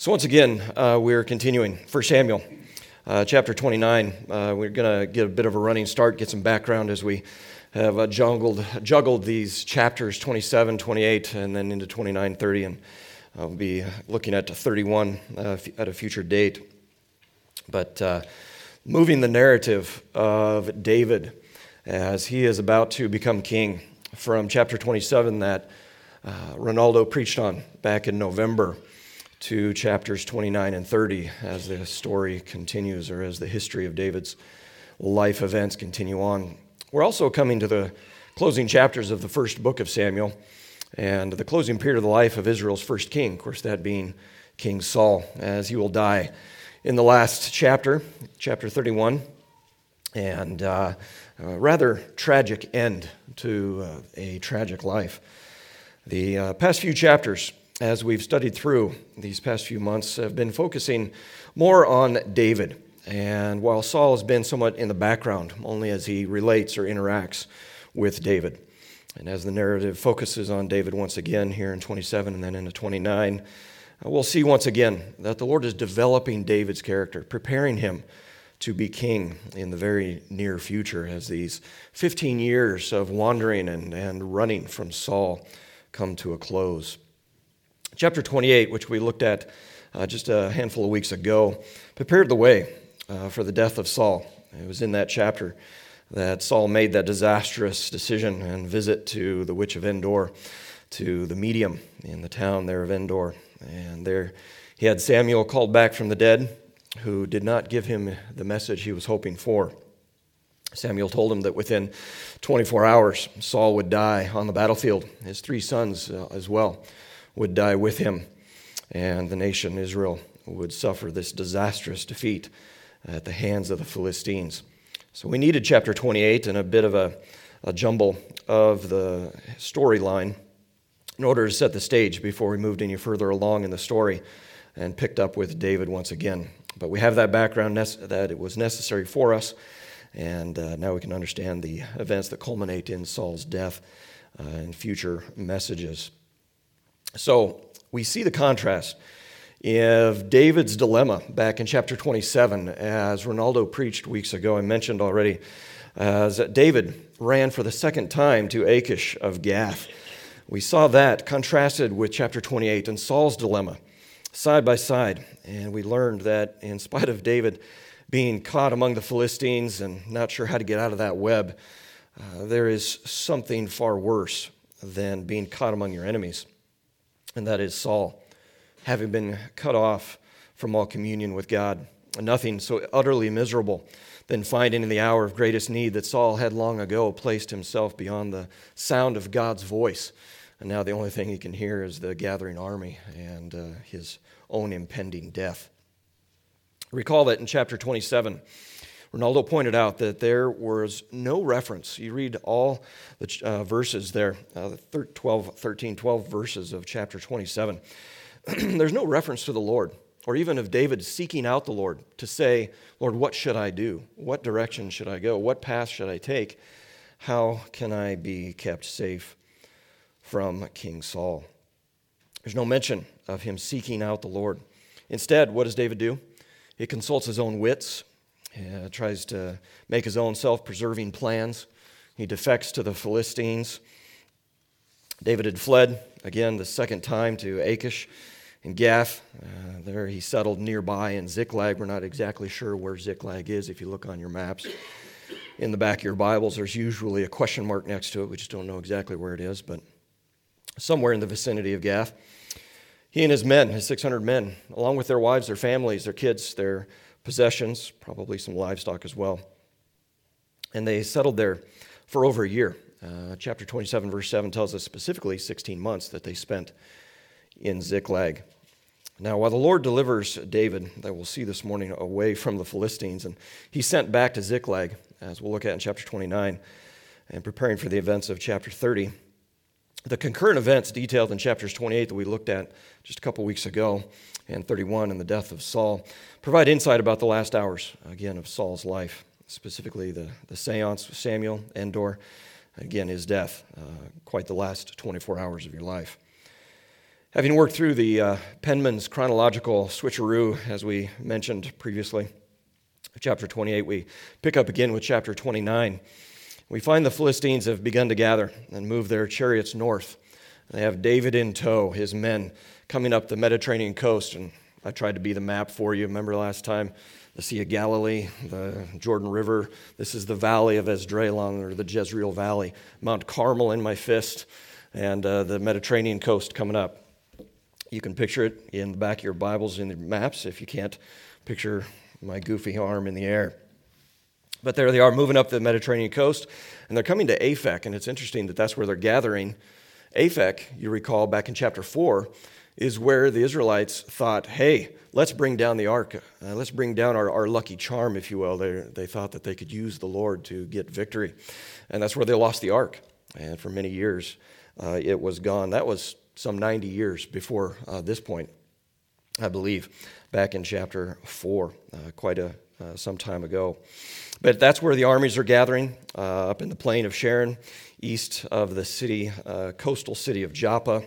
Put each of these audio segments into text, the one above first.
So, once again, uh, we're continuing 1 Samuel uh, chapter 29. Uh, we're going to get a bit of a running start, get some background as we have uh, juggled, juggled these chapters 27, 28, and then into 29, 30. And I'll be looking at 31 uh, at a future date. But uh, moving the narrative of David as he is about to become king from chapter 27 that Ronaldo preached on back in November to chapters 29 and 30 as the story continues or as the history of David's life events continue on. We're also coming to the closing chapters of the first book of Samuel and the closing period of the life of Israel's first king, of course, that being King Saul, as he will die in the last chapter, chapter 31, and uh, a rather tragic end to uh, a tragic life. The uh, past few chapters as we've studied through these past few months, have been focusing more on David. And while Saul has been somewhat in the background, only as he relates or interacts with David. And as the narrative focuses on David once again here in 27 and then into 29, uh, we'll see once again that the Lord is developing David's character, preparing him to be king in the very near future as these 15 years of wandering and, and running from Saul come to a close. Chapter 28, which we looked at uh, just a handful of weeks ago, prepared the way uh, for the death of Saul. It was in that chapter that Saul made that disastrous decision and visit to the witch of Endor, to the medium in the town there of Endor. And there he had Samuel called back from the dead, who did not give him the message he was hoping for. Samuel told him that within 24 hours, Saul would die on the battlefield, his three sons uh, as well would die with him, and the nation Israel would suffer this disastrous defeat at the hands of the Philistines. So we needed chapter 28 and a bit of a, a jumble of the storyline in order to set the stage before we moved any further along in the story and picked up with David once again. But we have that background that it was necessary for us, and uh, now we can understand the events that culminate in Saul's death uh, and future messages. So we see the contrast of David's dilemma back in chapter 27, as Ronaldo preached weeks ago. I mentioned already, as David ran for the second time to Achish of Gath. We saw that contrasted with chapter 28 and Saul's dilemma side by side. And we learned that in spite of David being caught among the Philistines and not sure how to get out of that web, uh, there is something far worse than being caught among your enemies and that is Saul, having been cut off from all communion with God. Nothing so utterly miserable than finding in the hour of greatest need that Saul had long ago placed himself beyond the sound of God's voice. And now the only thing he can hear is the gathering army and uh, his own impending death. Recall that in chapter 27, Ronaldo pointed out that there was no reference. You read all the uh, verses there, uh, the 12, 13, 12 verses of chapter 27. There's no reference to the Lord, or even of David seeking out the Lord to say, Lord, what should I do? What direction should I go? What path should I take? How can I be kept safe from King Saul? There's no mention of him seeking out the Lord. Instead, what does David do? He consults his own wits uh, tries to make his own self preserving plans. He defects to the Philistines. David had fled again the second time to Achish and Gath. Uh, there he settled nearby in Ziklag. We're not exactly sure where Ziklag is if you look on your maps. In the back of your Bibles, there's usually a question mark next to it. We just don't know exactly where it is, but somewhere in the vicinity of Gath. He and his men, his 600 men, along with their wives, their families, their kids, their possessions, probably some livestock as well. And they settled there for over a year. Uh, chapter 27, verse 7 tells us specifically 16 months that they spent in Ziklag. Now, while the Lord delivers David, that we'll see this morning, away from the Philistines, and he's sent back to Ziklag, as we'll look at in chapter 29, and preparing for the events of chapter 30. The concurrent events detailed in chapters 28 that we looked at just a couple weeks ago and 31 and the death of Saul provide insight about the last hours, again, of Saul's life, specifically the, the seance with Samuel, Endor, again, his death, uh, quite the last 24 hours of your life. Having worked through the uh, Penman's chronological switcheroo, as we mentioned previously, chapter 28, we pick up again with chapter 29. We find the Philistines have begun to gather and move their chariots north. They have David in tow, his men coming up the Mediterranean coast. And I tried to be the map for you. Remember last time? The Sea of Galilee, the Jordan River. This is the valley of Esdraelon, or the Jezreel Valley. Mount Carmel in my fist, and uh, the Mediterranean coast coming up. You can picture it in the back of your Bibles in the maps if you can't picture my goofy arm in the air. But there they are moving up the Mediterranean coast, and they're coming to Aphek, and it's interesting that that's where they're gathering. Aphek, you recall back in chapter 4, is where the Israelites thought, hey, let's bring down the ark. Uh, let's bring down our, our lucky charm, if you will. They, they thought that they could use the Lord to get victory. And that's where they lost the ark. And for many years, uh, it was gone. That was some 90 years before uh, this point, I believe, back in chapter 4, uh, quite a, uh, some time ago. But that's where the armies are gathering, uh, up in the plain of Sharon, east of the city, coastal city of Joppa.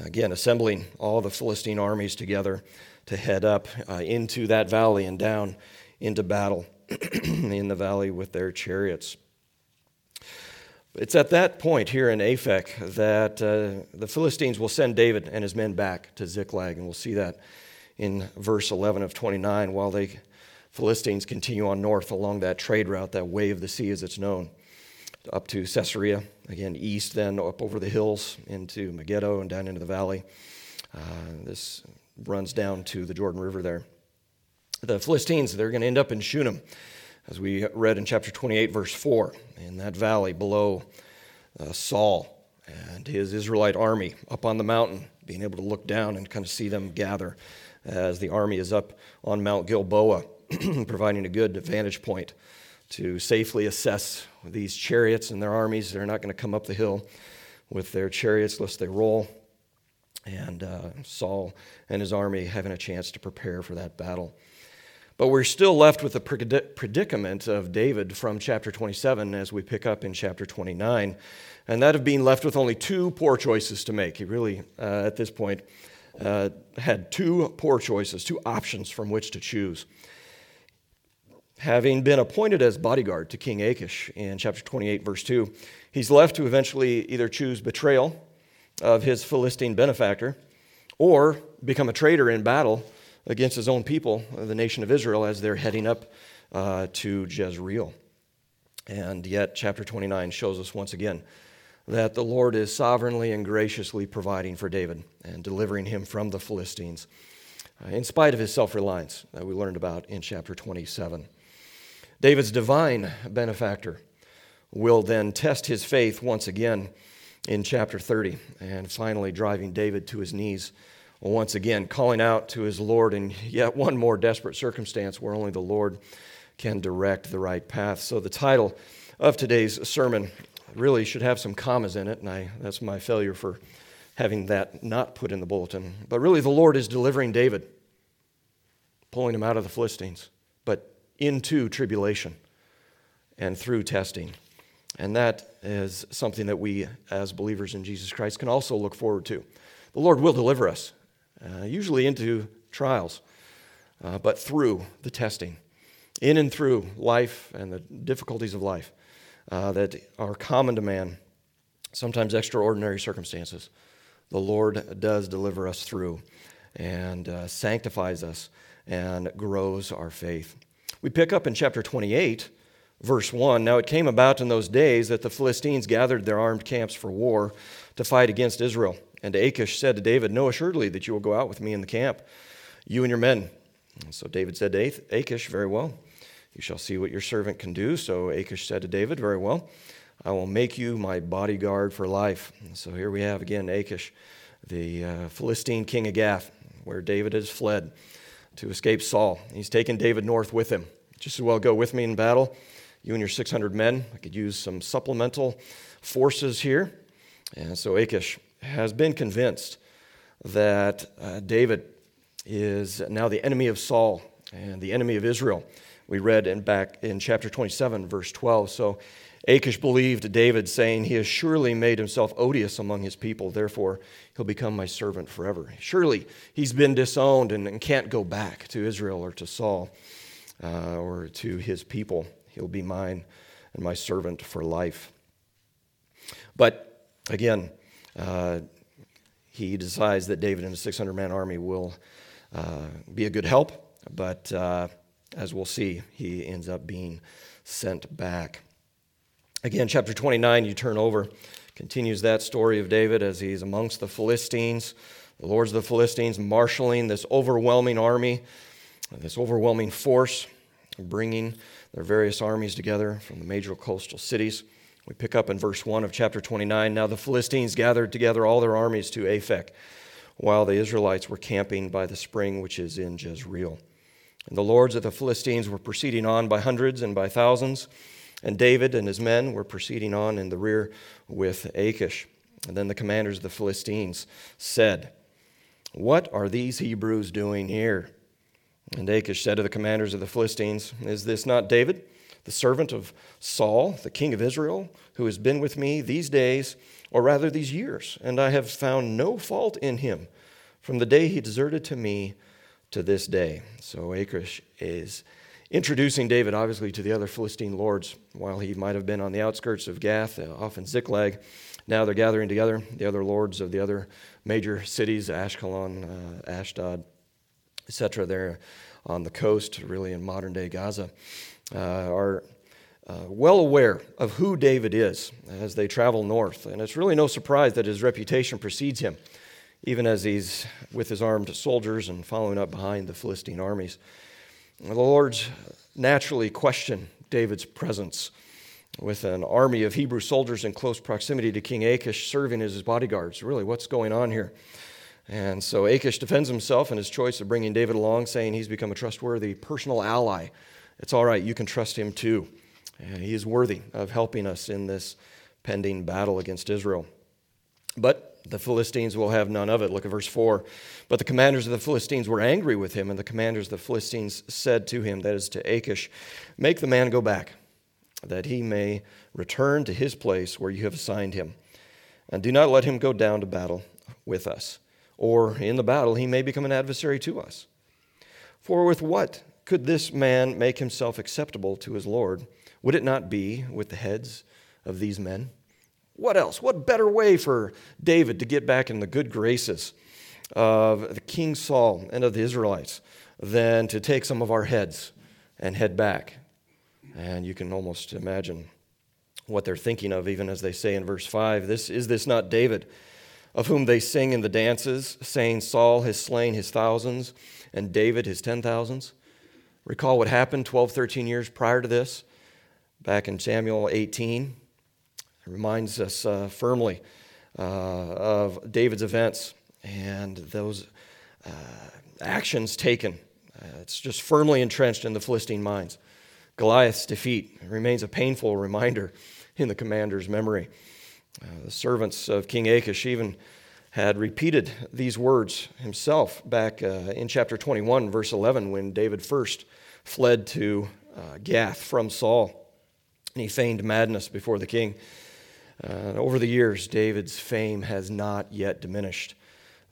Again, assembling all the Philistine armies together to head up uh, into that valley and down into battle in the valley with their chariots. It's at that point here in Aphek that uh, the Philistines will send David and his men back to Ziklag, and we'll see that in verse 11 of 29 while the Philistines continue on north along that trade route, that way of the sea as it's known, up to Caesarea, again east, then up over the hills into Megiddo and down into the valley. Uh, this runs down to the Jordan River there. The Philistines, they're going to end up in Shunem as we read in chapter 28, verse 4, in that valley below uh, Saul and his Israelite army up on the mountain, being able to look down and kind of see them gather as the army is up on Mount Gilboa, providing a good vantage point to safely assess these chariots and their armies. They're not going to come up the hill with their chariots lest they roll. And uh, Saul and his army having a chance to prepare for that battle. But we're still left with the predicament of David from chapter 27 as we pick up in chapter 29, and that of being left with only two poor choices to make. He really, uh, at this point, uh, had two poor choices, two options from which to choose. Having been appointed as bodyguard to King Achish in chapter 28, verse 2, he's left to eventually either choose betrayal of his Philistine benefactor or become a traitor in battle against his own people, the nation of Israel, as they're heading up uh, to Jezreel. And yet, chapter 29 shows us once again that the Lord is sovereignly and graciously providing for David and delivering him from the Philistines, uh, in spite of his self reliance that we learned about in chapter 27. David's divine benefactor will then test his faith once again in chapter 30, and finally driving David to his knees once again, calling out to his Lord in yet one more desperate circumstance where only the Lord can direct the right path. So, the title of today's sermon really should have some commas in it, and I, that's my failure for having that not put in the bulletin. But really, the Lord is delivering David, pulling him out of the Philistines, into tribulation and through testing. And that is something that we, as believers in Jesus Christ, can also look forward to. The Lord will deliver us uh, usually into trials, uh, but through the testing, in and through life and the difficulties of life uh, that are common to man, sometimes extraordinary circumstances. The Lord does deliver us through and uh, sanctifies us and grows our faith. We pick up in chapter 28, verse 1. Now it came about in those days that the Philistines gathered their armed camps for war to fight against Israel. And Achish said to David, Know assuredly that you will go out with me in the camp, you and your men. And so David said to Achish, Very well. You shall see what your servant can do. So Achish said to David, Very well. I will make you my bodyguard for life. And so here we have again Achish, the uh, Philistine king of Gath, where David has fled to escape Saul. He's taken David north with him. Just as well go with me in battle. You and your 600 men. I could use some supplemental forces here. And so Achish has been convinced that uh, David is now the enemy of Saul and the enemy of Israel. We read in back in chapter 27, verse 12. So Achish believed David, saying, He has surely made himself odious among his people, therefore he'll become my servant forever. Surely he's been disowned and, can't go back to Israel or to Saul uh, or to his people. He'll be mine and my servant for life. But again, uh, he decides that David and a 600 man army will uh, be a good help, but uh, as we'll see, he ends up being sent back. Again, chapter 29, you turn over, continues that story of David as he's amongst the Philistines, the lords of the Philistines, marshaling this overwhelming army, this overwhelming force, bringing their various armies together from the major coastal cities. We pick up in verse 1 of chapter 29. Now the Philistines gathered together all their armies to Aphek, while the Israelites were camping by the spring which is in Jezreel. And the lords of the Philistines were proceeding on by hundreds and by thousands and David and his men were proceeding on in the rear with Achish. And then the commanders of the Philistines said, What are these Hebrews doing here? And Achish said to the commanders of the Philistines, Is this not David, the servant of Saul, the king of Israel, who has been with me these days, or rather these years? And I have found no fault in him from the day he deserted to me to this day. So Achish is introducing David, obviously, to the other Philistine lords while he might have been on the outskirts of Gath, uh, off in Ziklag. Now they're gathering together, the other lords of the other major cities, Ashkelon, uh, Ashdod, etc., there on the coast, really in modern day Gaza, uh, are uh, well aware of who David is as they travel north. And it's really no surprise that his reputation precedes him, even as he's with his armed soldiers and following up behind the Philistine armies. The lords naturally question David's presence with an army of Hebrew soldiers in close proximity to King Achish serving as his bodyguards. Really, what's going on here? And so Achish defends himself in his choice of bringing David along, saying he's become a trustworthy personal ally. It's all right, you can trust him too. And he is worthy of helping us in this pending battle against Israel. But the Philistines will have none of it. Look at verse 4. But the commanders of the Philistines were angry with him, and the commanders of the Philistines said to him, that is to Achish, Make the man go back, that he may return to his place where you have assigned him. And do not let him go down to battle with us, or in the battle he may become an adversary to us. For with what could this man make himself acceptable to his Lord? Would it not be with the heads of these men? What else? What better way for David to get back in the good graces of the King Saul and of the Israelites than to take some of our heads and head back? And you can almost imagine what they're thinking of, even as they say in verse 5 this, Is this not David, of whom they sing in the dances, saying, Saul has slain his thousands and David his ten thousands? Recall what happened 12, 13 years prior to this, back in Samuel 18. Reminds us uh, firmly uh, of David's events and those uh, actions taken. Uh, it's just firmly entrenched in the Philistine minds. Goliath's defeat remains a painful reminder in the commander's memory. Uh, the servants of King Achish even had repeated these words himself back in chapter 21, verse 11, when David first fled to Gath from Saul. And he feigned madness before the king. Over the years, David's fame has not yet diminished.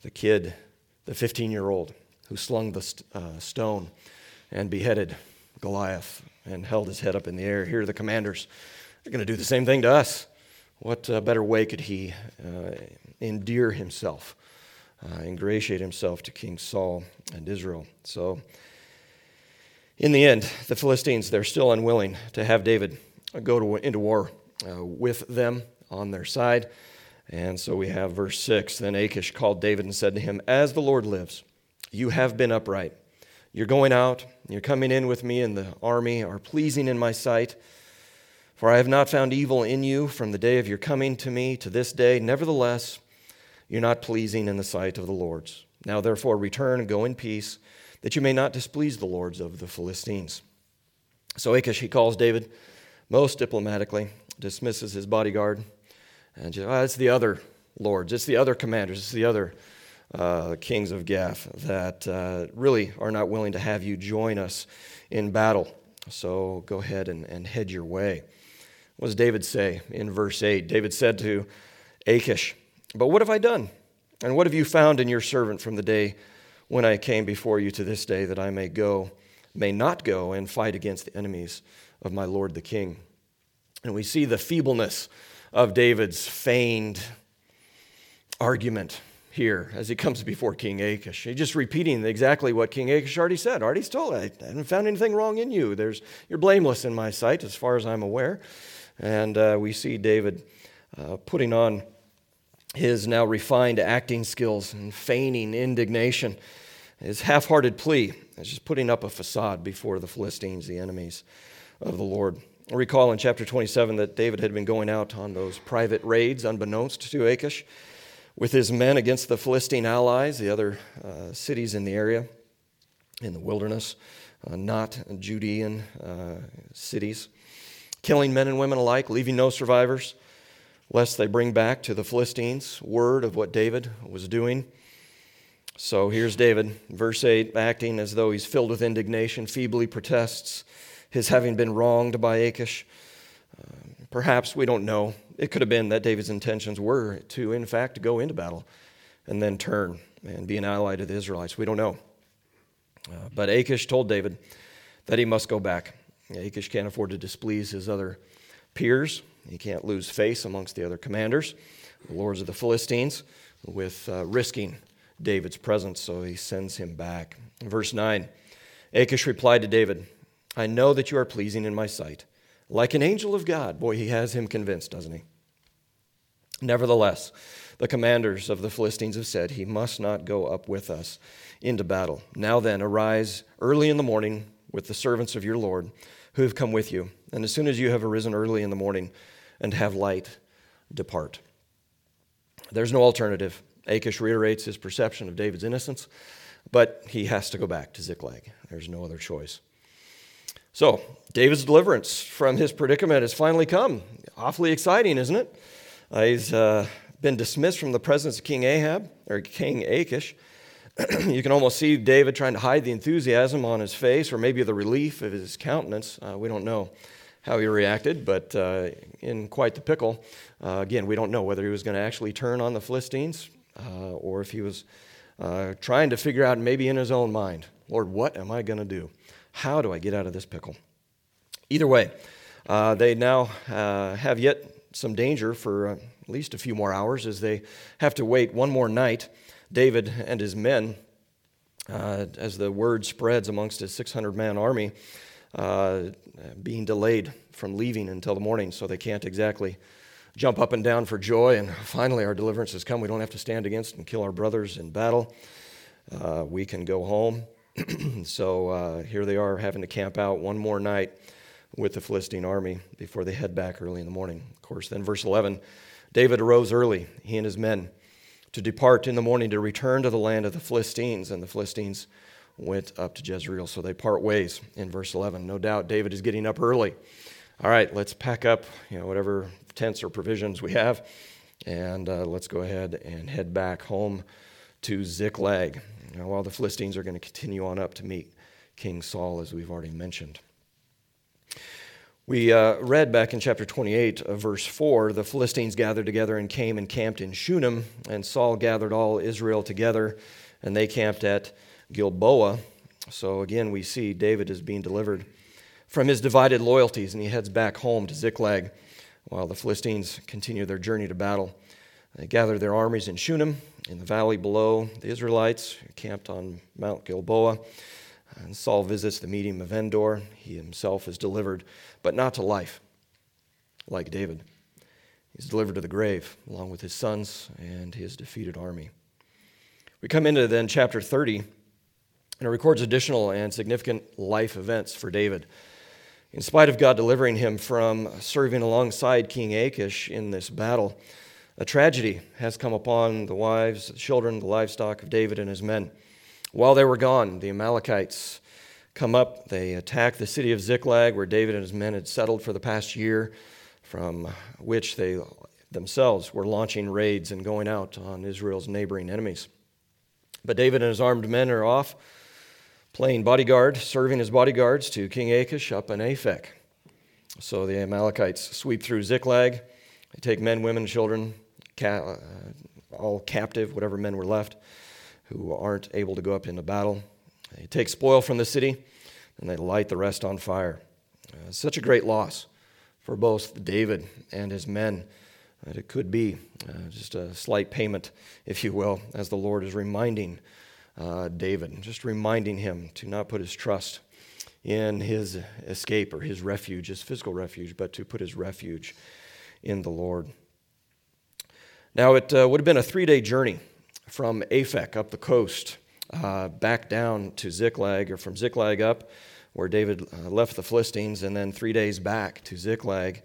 The kid, the 15 year old who slung the st- uh, stone and beheaded Goliath and held his head up in the air. Here, are the commanders They're going to do the same thing to us. What uh, better way could he uh, endear himself, uh, ingratiate himself to King Saul and Israel? So, in the end, the Philistines, they're still unwilling to have David go to, into war uh, with them on their side. And so we have verse 6 Then Achish called David and said to him, As the Lord lives, you have been upright. You're going out, you're coming in with me, and the army are pleasing in my sight. For I have not found evil in you from the day of your coming to me to this day. Nevertheless, you're not pleasing in the sight of the lords. Now, therefore, return and go in peace, that you may not displease the lords of the Philistines. So Achish, he calls David most diplomatically, dismisses his bodyguard, and oh, it's the other lords, it's the other commanders, it's the other uh, kings of Gath that uh, really are not willing to have you join us in battle. So go ahead and, and head your way. What does David say in verse 8? David said to Achish, But what have I done? And what have you found in your servant from the day when I came before you to this day that I may go, may not go and fight against the enemies of my Lord the king? And we see the feebleness of David's feigned argument here as he comes before King Achish. He's just repeating exactly what King Achish already said. Already told, I haven't found anything wrong in you. There's, you're blameless in my sight, as far as I'm aware. And uh, we see David uh, putting on his now refined acting skills and feigning indignation. His half hearted plea is just putting up a facade before the Philistines, the enemies of the Lord. I recall in chapter 27 that David had been going out on those private raids, unbeknownst to Achish, with his men against the Philistine allies, the other uh, cities in the area, in the wilderness, uh, not Judean uh, cities, killing men and women alike, leaving no survivors, lest they bring back to the Philistines word of what David was doing. So here's David, verse 8, acting as though he's filled with indignation, feebly protests his having been wronged by Achish. Uh, perhaps we don't know. It could have been that David's intentions were to, in fact, go into battle and then turn and be an ally to the Israelites. We don't know. Uh, but Achish told David that he must go back. Achish can't afford to displease his other peers. He can't lose face amongst the other commanders, the lords of the Philistines, with uh, risking David's presence, so he sends him back. Verse 9 Achish replied to David, I know that you are pleasing in my sight, like an angel of God. Boy, he has him convinced, doesn't he? Nevertheless, the commanders of the Philistines have said, He must not go up with us into battle. Now then, arise early in the morning with the servants of your Lord who have come with you. And as soon as you have arisen early in the morning and have light, depart. There's no alternative. Achish reiterates his perception of David's innocence, but he has to go back to Ziklag. There's no other choice. So, David's deliverance from his predicament has finally come. Awfully exciting, isn't it? Uh, he's uh, been dismissed from the presence of King Ahab, or King Achish. you can almost see David trying to hide the enthusiasm on his face, or maybe the relief of his countenance. Uh, we don't know how he reacted, but uh, in quite the pickle. Uh, again, we don't know whether he was going to actually turn on the Philistines uh, or if he was trying to figure out, maybe in his own mind, Lord, what am I going to do? How do I get out of this pickle? Either way, uh, they now uh, have yet some danger for uh, at least a few more hours as they have to wait one more night. David and his men, uh, as the word spreads amongst his 600 man army, uh, being delayed from leaving until the morning, so they can't exactly jump up and down for joy. And finally, our deliverance has come. We don't have to stand against and kill our brothers in battle. Uh, we can go home. so uh, here they are having to camp out one more night with the Philistine army before they head back early in the morning. Of course, then verse 11 David arose early, he and his men, to depart in the morning to return to the land of the Philistines. And the Philistines went up to Jezreel. So they part ways in verse 11. No doubt David is getting up early. All right, let's pack up you know, whatever tents or provisions we have, and uh, let's go ahead and head back home to Ziklag know, while the Philistines are going to continue on up to meet King Saul, as we've already mentioned. We uh, read back in chapter 28, uh, verse 4 the Philistines gathered together and came and camped in Shunem, and Saul gathered all Israel together, and they camped at Gilboa. So again, we see David is being delivered from his divided loyalties, and he heads back home to Ziklag while the Philistines continue their journey to battle. They gather their armies in Shunem, in the valley below. The Israelites camped on Mount Gilboa. And Saul visits the medium of Endor. He himself is delivered, but not to life, like David. He's delivered to the grave, along with his sons and his defeated army. We come into then chapter 30, and it records additional and significant life events for David. In spite of God delivering him from serving alongside King Achish in this battle, a tragedy has come upon the wives, the children, the livestock of David and his men. While they were gone, the Amalekites come up. They attack the city of Ziklag, where David and his men had settled for the past year, from which they themselves were launching raids and going out on Israel's neighboring enemies. But David and his armed men are off playing bodyguard, serving as bodyguards to King Achish up in Aphek. So the Amalekites sweep through Ziklag. They take men, women, children, ca- uh, all captive, whatever men were left, who aren't able to go up into battle. They take spoil from the city, and they light the rest on fire. Uh, such a great loss for both David and his men that it could be uh, just a slight payment, if you will, as the Lord is reminding uh, David, just reminding him to not put his trust in his escape or his refuge, his physical refuge, but to put his refuge in the Lord. Now, it uh, would have been a three day journey from Aphek up the coast uh, back down to Ziklag, or from Ziklag up, where David uh, left the Philistines, and then three days back to Ziklag.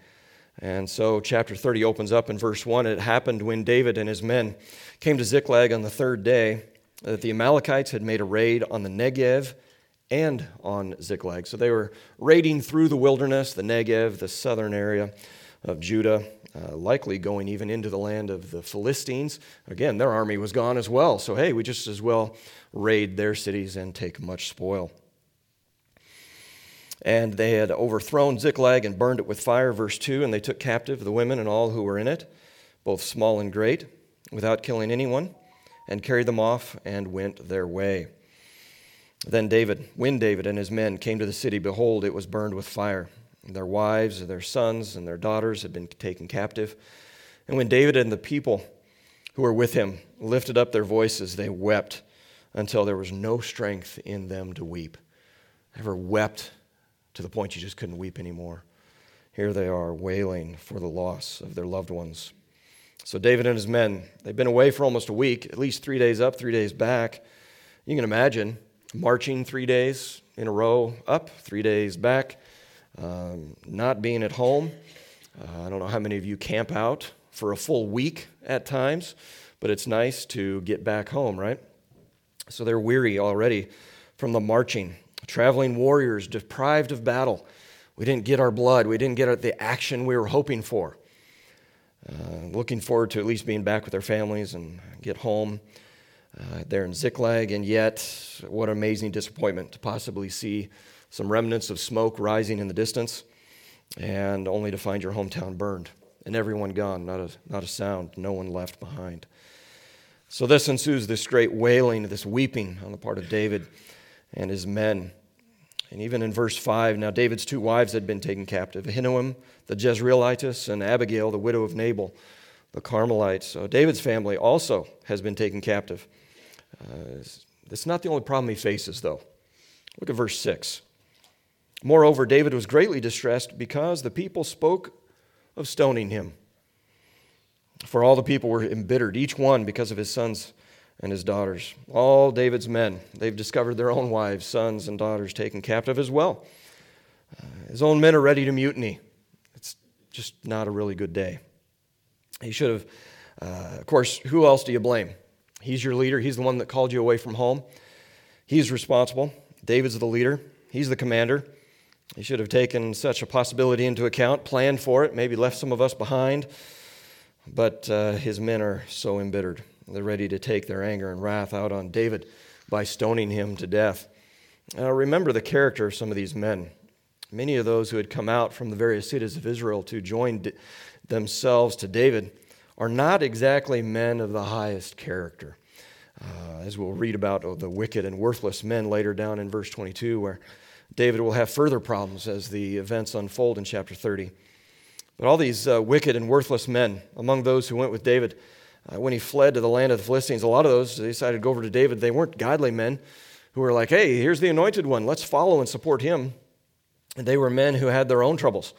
And so, chapter 30 opens up in verse 1. It happened when David and his men came to Ziklag on the third day that the Amalekites had made a raid on the Negev and on Ziklag. So they were raiding through the wilderness, the Negev, the southern area of Judah, uh, likely going even into the land of the Philistines. Again, their army was gone as well. So, hey, we just as well raid their cities and take much spoil. And they had overthrown Ziklag and burned it with fire, verse 2, and they took captive the women and all who were in it, both small and great, without killing anyone, and carried them off and went their way. Then David, when David and his men came to the city, behold, it was burned with fire. Their wives, and their sons, and their daughters had been taken captive. And when David and the people who were with him lifted up their voices, they wept until there was no strength in them to weep. Ever wept to the point you just couldn't weep anymore? Here they are wailing for the loss of their loved ones. So David and his men, they've been away for almost a week, at least three days up, three days back. You can imagine marching three days in a row up, three days back, um, not being at home. Uh, I don't know how many of you camp out for a full week at times, but it's nice to get back home, right? So they're weary already from the marching. Traveling warriors deprived of battle. We didn't get our blood, we didn't get the action we were hoping for. Uh, looking forward to at least being back with their families and get home uh, there in Ziklag, and yet, what amazing disappointment to possibly see some remnants of smoke rising in the distance and only to find your hometown burned and everyone gone, not a, not a sound, no one left behind. So, this ensues this great wailing, this weeping on the part of David and his men. And even in verse 5, now David's two wives had been taken captive Ahinoam, the Jezreelitess, and Abigail, the widow of Nabal, the Carmelite. So, David's family also has been taken captive. Uh, it's not the only problem he faces, though. Look at verse 6. Moreover, David was greatly distressed because the people spoke of stoning him. For all the people were embittered, each one because of his sons and his daughters. All David's men, they've discovered their own wives, sons, and daughters taken captive as well. Uh, his own men are ready to mutiny. It's just not a really good day. He should have, uh, of course, who else do you blame? He's your leader. He's the one that called you away from home. He's responsible. David's the leader. He's the commander. He should have taken such a possibility into account, planned for it, maybe left some of us behind. But uh, his men are so embittered. They're ready to take their anger and wrath out on David by stoning him to death. Now, remember the character of some of these men. Many of those who had come out from the various cities of Israel to join themselves to David are not exactly men of the highest character. Uh, as we'll read about oh, the wicked and worthless men later down in verse 22, where David will have further problems as the events unfold in chapter 30. But all these uh, wicked and worthless men, among those who went with David uh, when he fled to the land of the Philistines, a lot of those they decided to go over to David. They weren't godly men who were like, hey, here's the anointed one, let's follow and support him. And they were men who had their own troubles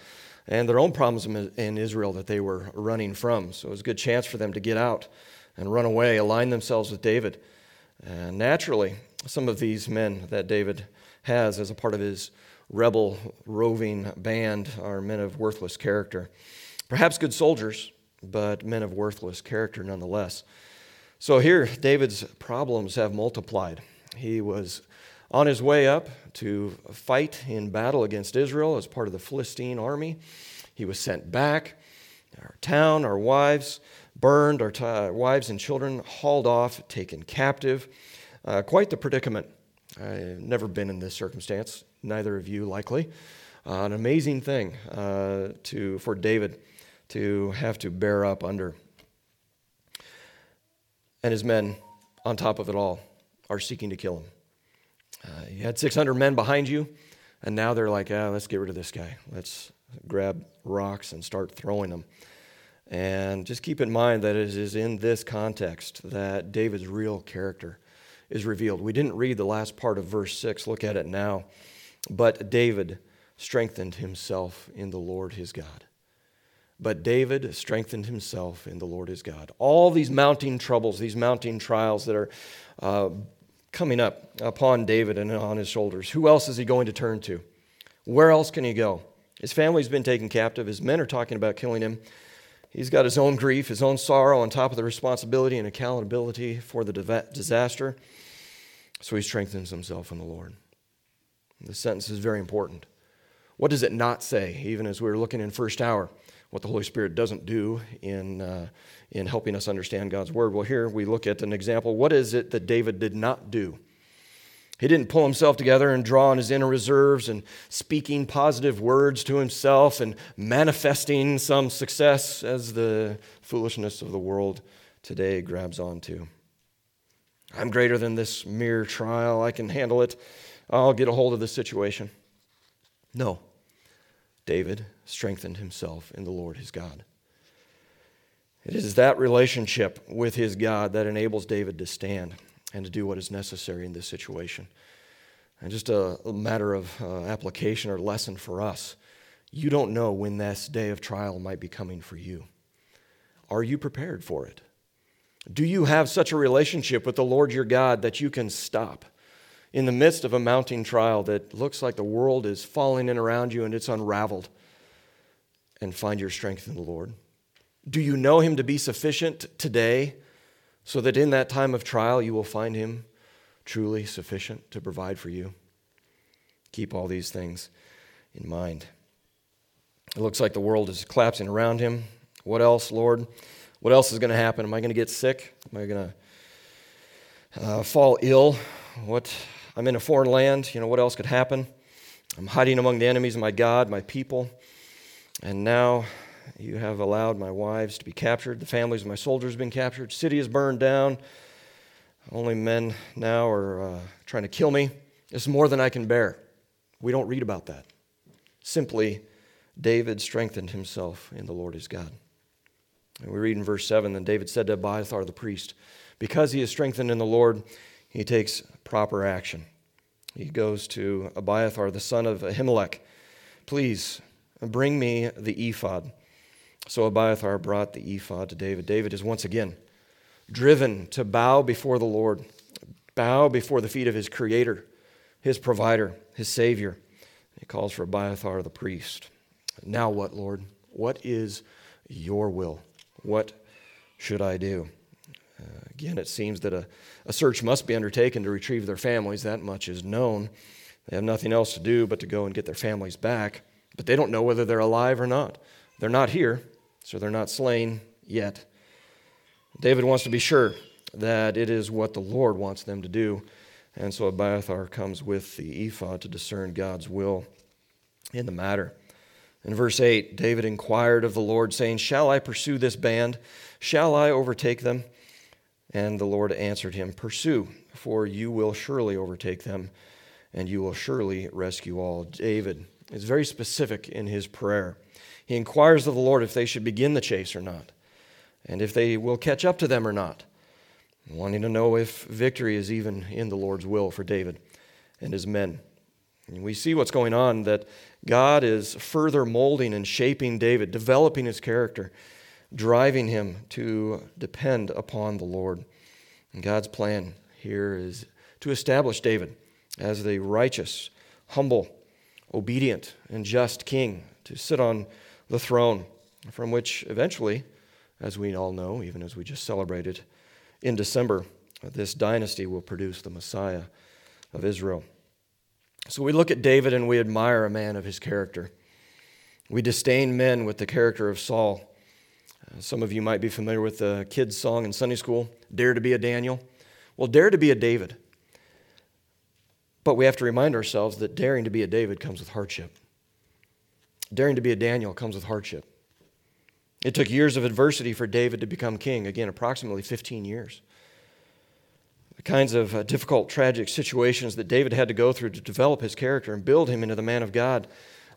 and their own problems in Israel that they were running from. So it was a good chance for them to get out and run away, align themselves with David. And naturally, some of these men that David has as a part of his rebel roving band are men of worthless character. Perhaps good soldiers, but men of worthless character nonetheless. So here, David's problems have multiplied. He was on his way up to fight in battle against Israel as part of the Philistine army. He was sent back. Our town, our wives, burned, our t- wives and children hauled off, taken captive. Uh, quite the predicament. I've never been in this circumstance, neither of you likely. Uh, an amazing thing uh, to, for David to have to bear up under. And his men, on top of it all, are seeking to kill him. Uh, you had 600 men behind you, and now they're like, ah, let's get rid of this guy. Let's grab rocks and start throwing them. And just keep in mind that it is in this context that David's real character is revealed. We didn't read the last part of verse 6. Look at it now. But David strengthened himself in the Lord his God. But David strengthened himself in the Lord his God. All these mounting troubles, these mounting trials that are uh, coming up upon David and on his shoulders, who else is he going to turn to? Where else can he go? His family's been taken captive. His men are talking about killing him. He's got his own grief, his own sorrow, on top of the responsibility and accountability for the disaster. So he strengthens himself in the Lord. The sentence is very important. What does it not say, even as we were looking in first hour? what the Holy Spirit doesn't do in, uh, in helping us understand God's Word. Well, here we look at an example. What is it that David did not do? He didn't pull himself together and draw on his inner reserves and speaking positive words to himself and manifesting some success as the foolishness of the world today grabs onto. I'm greater than this mere trial. I can handle it. I'll get a hold of the situation. No. David strengthened himself in the Lord his God. It is that relationship with his God that enables David to stand and to do what is necessary in this situation. And just a, matter of uh, application or lesson for us. You don't know when this day of trial might be coming for you. Are you prepared for it? Do you have such a relationship with the Lord your God that you can stop in the midst of a mounting trial that looks like the world is falling in around you and it's unraveled and find your strength in the Lord? Do you know Him to be sufficient today so that in that time of trial you will find Him truly sufficient to provide for you? Keep all these things in mind. It looks like the world is collapsing around him. What else, Lord? What else is going to happen? Am I going to get sick? Am I going to uh, fall ill? What I'm in a foreign land. You know, what else could happen? I'm hiding among the enemies of my God, my people. And now you have allowed my wives to be captured. The families of my soldiers have been captured. City is burned down. Only men now are uh, trying to kill me. It's more than I can bear. We don't read about that. Simply, David strengthened himself in the Lord his God. And we read in verse 7 Then David said to Abiathar the priest, Because he is strengthened in the Lord, he takes proper action. He goes to Abiathar, the son of Ahimelech. Please bring me the ephod. So Abiathar brought the ephod to David. David is once again driven to bow before the Lord, bow before the feet of his creator, his provider, his savior. He calls for Abiathar the priest. Now what, Lord? What is your will? What should I do? Uh, again, it seems that a, a search must be undertaken to retrieve their families. That much is known. They have nothing else to do but to go and get their families back, but they don't know whether they're alive or not. They're not here, so they're not slain yet. David wants to be sure that it is what the Lord wants them to do, and so Abiathar comes with the ephod to discern God's will in the matter. In verse 8, David inquired of the Lord, saying, Shall I pursue this band? Shall I overtake them? And the Lord answered him, Pursue, for you will surely overtake them, and you will surely rescue all. David is very specific in his prayer. He inquires of the Lord if they should begin the chase or not, and if they will catch up to them or not, wanting to know if victory is even in the Lord's will for David and his men. And we see what's going on that God is further molding and shaping David, developing his character driving him to depend upon the Lord. And God's plan here is to establish David as the righteous, humble, obedient, and just king to sit on the throne from which eventually, as we all know, even as we just celebrated in December, this dynasty will produce the Messiah of Israel. So we look at David and we admire a man of his character. We disdain men with the character of Saul uh, some of you might be familiar with the kids' song in Sunday school, Dare to be a Daniel. Well, dare to be a David. But we have to remind ourselves that daring to be a David comes with hardship. Daring to be a Daniel comes with hardship. It took years of adversity for David to become king, again, approximately 15 years. The kinds of uh, difficult, tragic situations that David had to go through to develop his character and build him into the man of God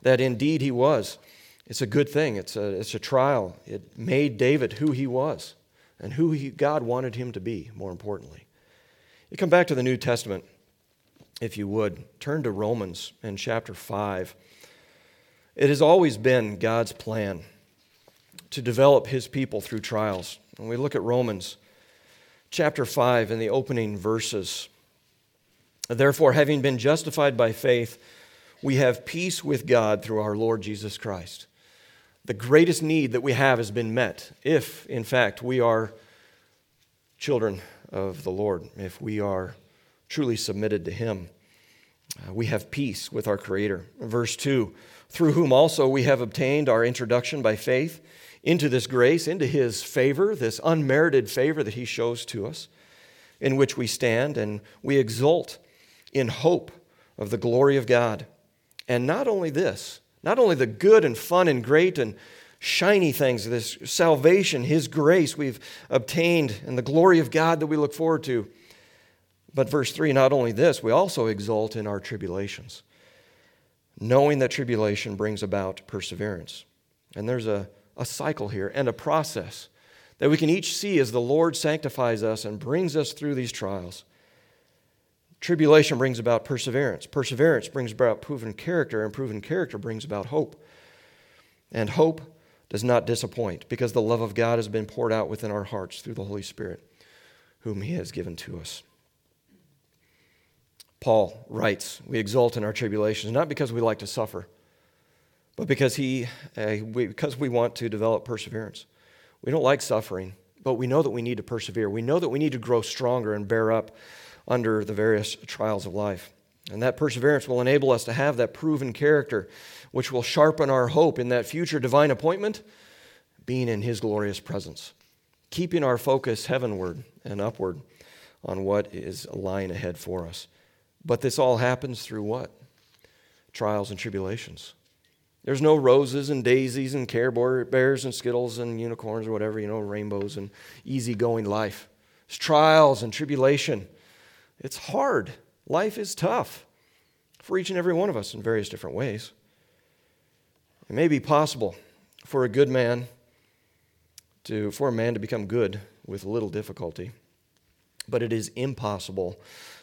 that indeed he was. It's a good thing. It's a, it's a trial. It made David who he was and who he, God wanted him to be, more importantly. You come back to the New Testament, if you would. Turn to Romans in chapter 5. It has always been God's plan to develop his people through trials. When we look at Romans chapter 5 in the opening verses, therefore, having been justified by faith, we have peace with God through our Lord Jesus Christ the greatest need that we have has been met if, in fact, we are children of the Lord, if we are truly submitted to Him. Uh, we have peace with our Creator. Verse 2 Through whom also we have obtained our introduction by faith into this grace, into His favor, this unmerited favor that He shows to us, in which we stand, and we exult in hope of the glory of God. And not only this, not only the good and fun and great and shiny things, this salvation, His grace we've obtained, and the glory of God that we look forward to. But verse 3 not only this, we also exult in our tribulations, knowing that tribulation brings about perseverance. And there's a, a cycle here and a process that we can each see as the Lord sanctifies us and brings us through these trials. Tribulation brings about perseverance. Perseverance brings about proven character, and proven character brings about hope. And hope does not disappoint because the love of God has been poured out within our hearts through the Holy Spirit, whom He has given to us. Paul writes, We exult in our tribulations, not because we like to suffer, but because, he, uh, we, because we want to develop perseverance. We don't like suffering, but we know that we need to persevere. We know that we need to grow stronger and bear up under the various trials of life. And that perseverance will enable us to have that proven character, which will sharpen our hope in that future divine appointment, being in His glorious presence, keeping our focus heavenward and upward on what is lying ahead for us. But this all happens through what? Trials and tribulations. There's no roses and daisies and care bears and skittles and unicorns or whatever, you know, rainbows and easygoing life. It's trials and tribulation. It's hard. Life is tough for each and every one of us in various different ways. It may be possible for a good man to for a man to become good with little difficulty, but it is impossible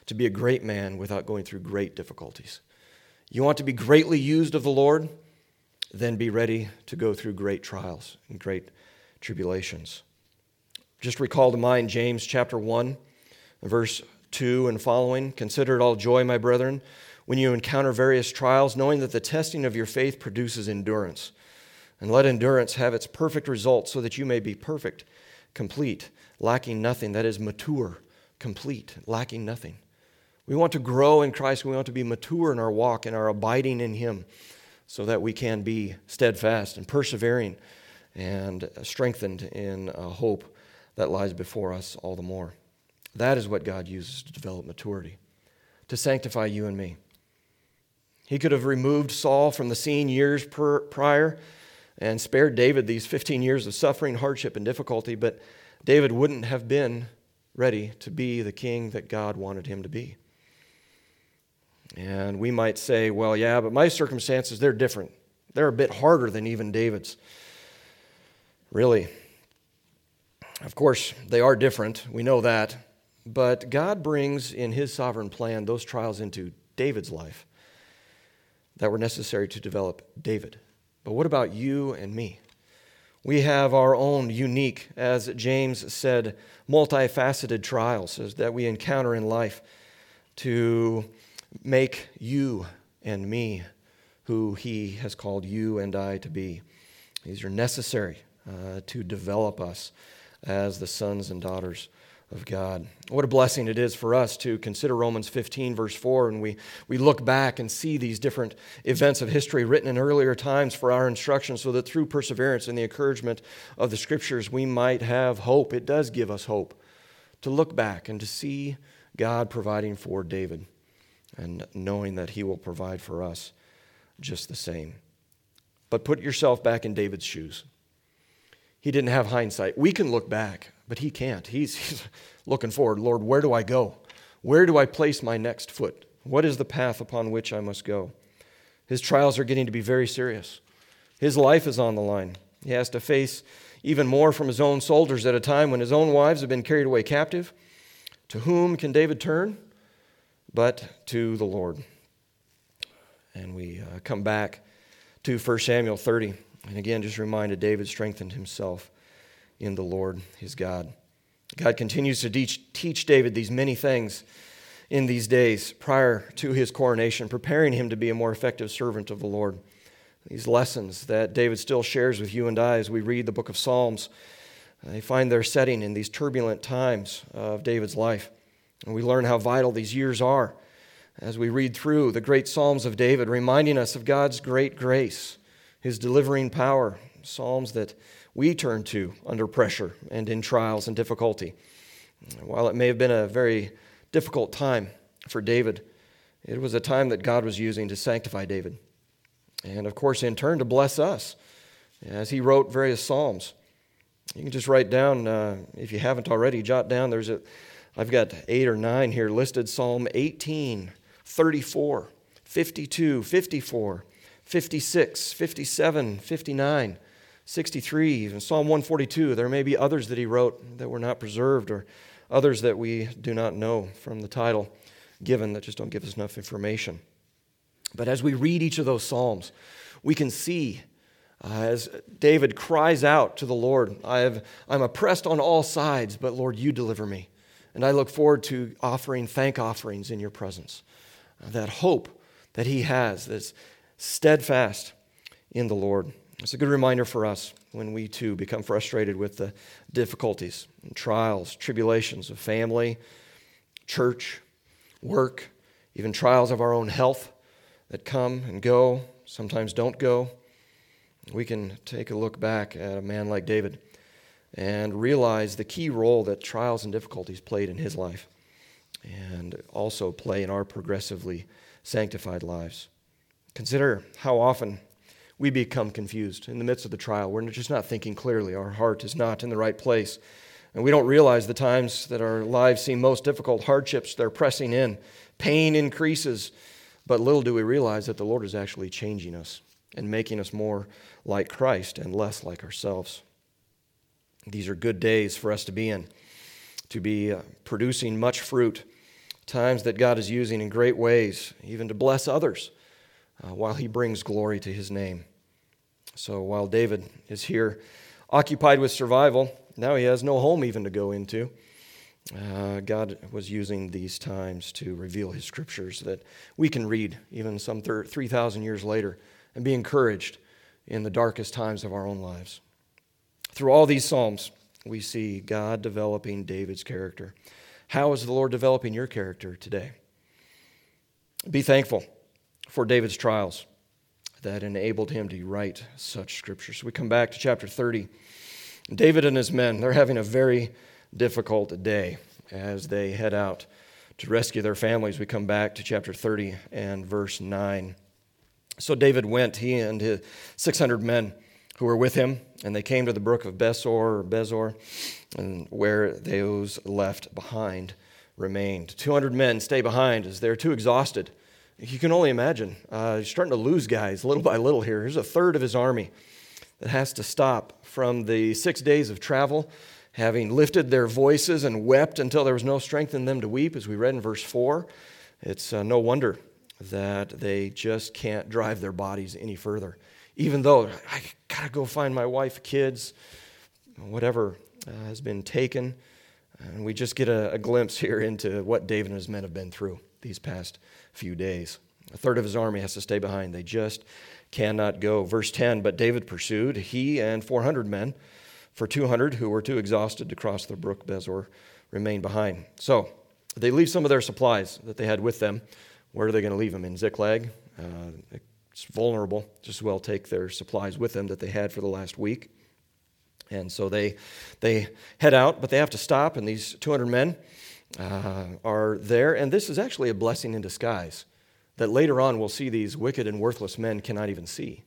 to be a great man without going through great difficulties. You want to be greatly used of the Lord? Then be ready to go through great trials and great tribulations. Just recall to mind James chapter 1, verse 2 and following. Consider it all joy, my brethren, when you encounter various trials, knowing that the testing of your faith produces endurance. And let endurance have its perfect result, so that you may be perfect, complete, lacking nothing. That is, mature, complete, lacking nothing. We want to grow in Christ. We want to be mature in our walk and our abiding in Him so that we can be steadfast and persevering and strengthened in a hope that lies before us all the more. That is what God uses to develop maturity, to sanctify you and me. He could have removed Saul from the scene years per, prior and spared David these 15 years of suffering, hardship, and difficulty, but David wouldn't have been ready to be the king that God wanted him to be. And we might say, well, yeah, but my circumstances, they're different. They're a bit harder than even David's. Really. Of course, they are different. We know that. But God brings in His sovereign plan those trials into David's life that were necessary to develop David. But what about you and me? We have our own unique, as James said, multifaceted trials that we encounter in life to make you and me who He has called you and I to be. These are necessary uh, to develop us as the sons and daughters of God. What a blessing it is for us to consider Romans 15, verse 4, and we, we look back and see these different events of history written in earlier times for our instruction, so that through perseverance and the encouragement of the scriptures, we might have hope. It does give us hope to look back and to see God providing for David and knowing that he will provide for us just the same. But put yourself back in David's shoes. He didn't have hindsight. We can look back, but he can't. He's, he's looking forward. Lord, where do I go? Where do I place my next foot? What is the path upon which I must go? His trials are getting to be very serious. His life is on the line. He has to face even more from his own soldiers at a time when his own wives have been carried away captive. To whom can David turn? But to the Lord. And we uh, come back to 1 Samuel 30. And again, just reminded David strengthened himself in the Lord, his God. God continues to teach, teach David these many things in these days prior to his coronation, preparing him to be a more effective servant of the Lord. These lessons that David still shares with you and I as we read the book of Psalms, they find their setting in these turbulent times of David's life. And we learn how vital these years are as we read through the great Psalms of David, reminding us of God's great grace, his delivering power, Psalms that we turn to under pressure and in trials and difficulty. While it may have been a very difficult time for David, it was a time that God was using to sanctify David. And of course, in turn, to bless us as he wrote various Psalms. You can just write down, uh, if you haven't already, jot down. There's a, I've got eight or nine here listed Psalm 18, 34, 52, 54, 56, 57, 59, 63, even Psalm 142. There may be others that he wrote that were not preserved or others that we do not know from the title given that just don't give us enough information. But as we read each of those Psalms, we can see uh, as David cries out to the Lord, I have, I'm oppressed on all sides, but Lord, you deliver me. And I look forward to offering thank offerings in your presence uh, that hope that he has that's steadfast in the Lord. It's a good reminder for us when we too become frustrated with the difficulties and trials, tribulations of family, church, work, even trials of our own health that come and go, sometimes don't go. We can take a look back at a man like David and realize the key role that trials and difficulties played in his life and also play in our progressively sanctified lives. Consider how often we become confused in the midst of the trial. We're just not thinking clearly. Our heart is not in the right place. And we don't realize the times that our lives seem most difficult, hardships, they're pressing in, pain increases. But little do we realize that the Lord is actually changing us and making us more like Christ and less like ourselves. These are good days for us to be in, to be uh, producing much fruit times that God is using in great ways, even to bless others uh, while he brings glory to his name. So while David is here occupied with survival, now he has no home even to go into. Uh, God was using these times to reveal his scriptures that we can read even some 3,000 years later and be encouraged in the darkest times of our own lives. Through all these Psalms, we see God developing David's character. How is the Lord developing your character today? Be thankful for David's trials that enabled him to write such scriptures. We come back to chapter 30. David and his men, they're having a very difficult day as they head out to rescue their families. We come back to chapter 30 and verse 9. So David went, he and his 600 men who were with him, and they came to the brook of Besor or Bezor, and where those left behind remained. 200 men stay behind as they're too exhausted. You can only imagine. Uh, he's starting to lose guys little by little here. Here's a third of his army that has to stop from the six days of travel, having lifted their voices and wept until there was no strength in them to weep, as we read in verse 4. It's uh, no wonder that they just can't drive their bodies any further even though I got to go find my wife, kids, whatever uh, has been taken. And we just get a, a, glimpse here into what David and his men have been through these past few days. A third of his army has to stay behind. They just cannot go. Verse 10 But David pursued, he and 400 men, for 200 who were too exhausted to cross the brook Bezor remained behind. So they leave some of their supplies that they had with them. Where are they going to leave them? In Ziklag? Uh, it's vulnerable. Just as well take their supplies with them that they had for the last week. And so they, they head out, but they have to stop, and these 200 men uh, are there. And this is actually a blessing in disguise that later on we'll see these wicked and worthless men cannot even see.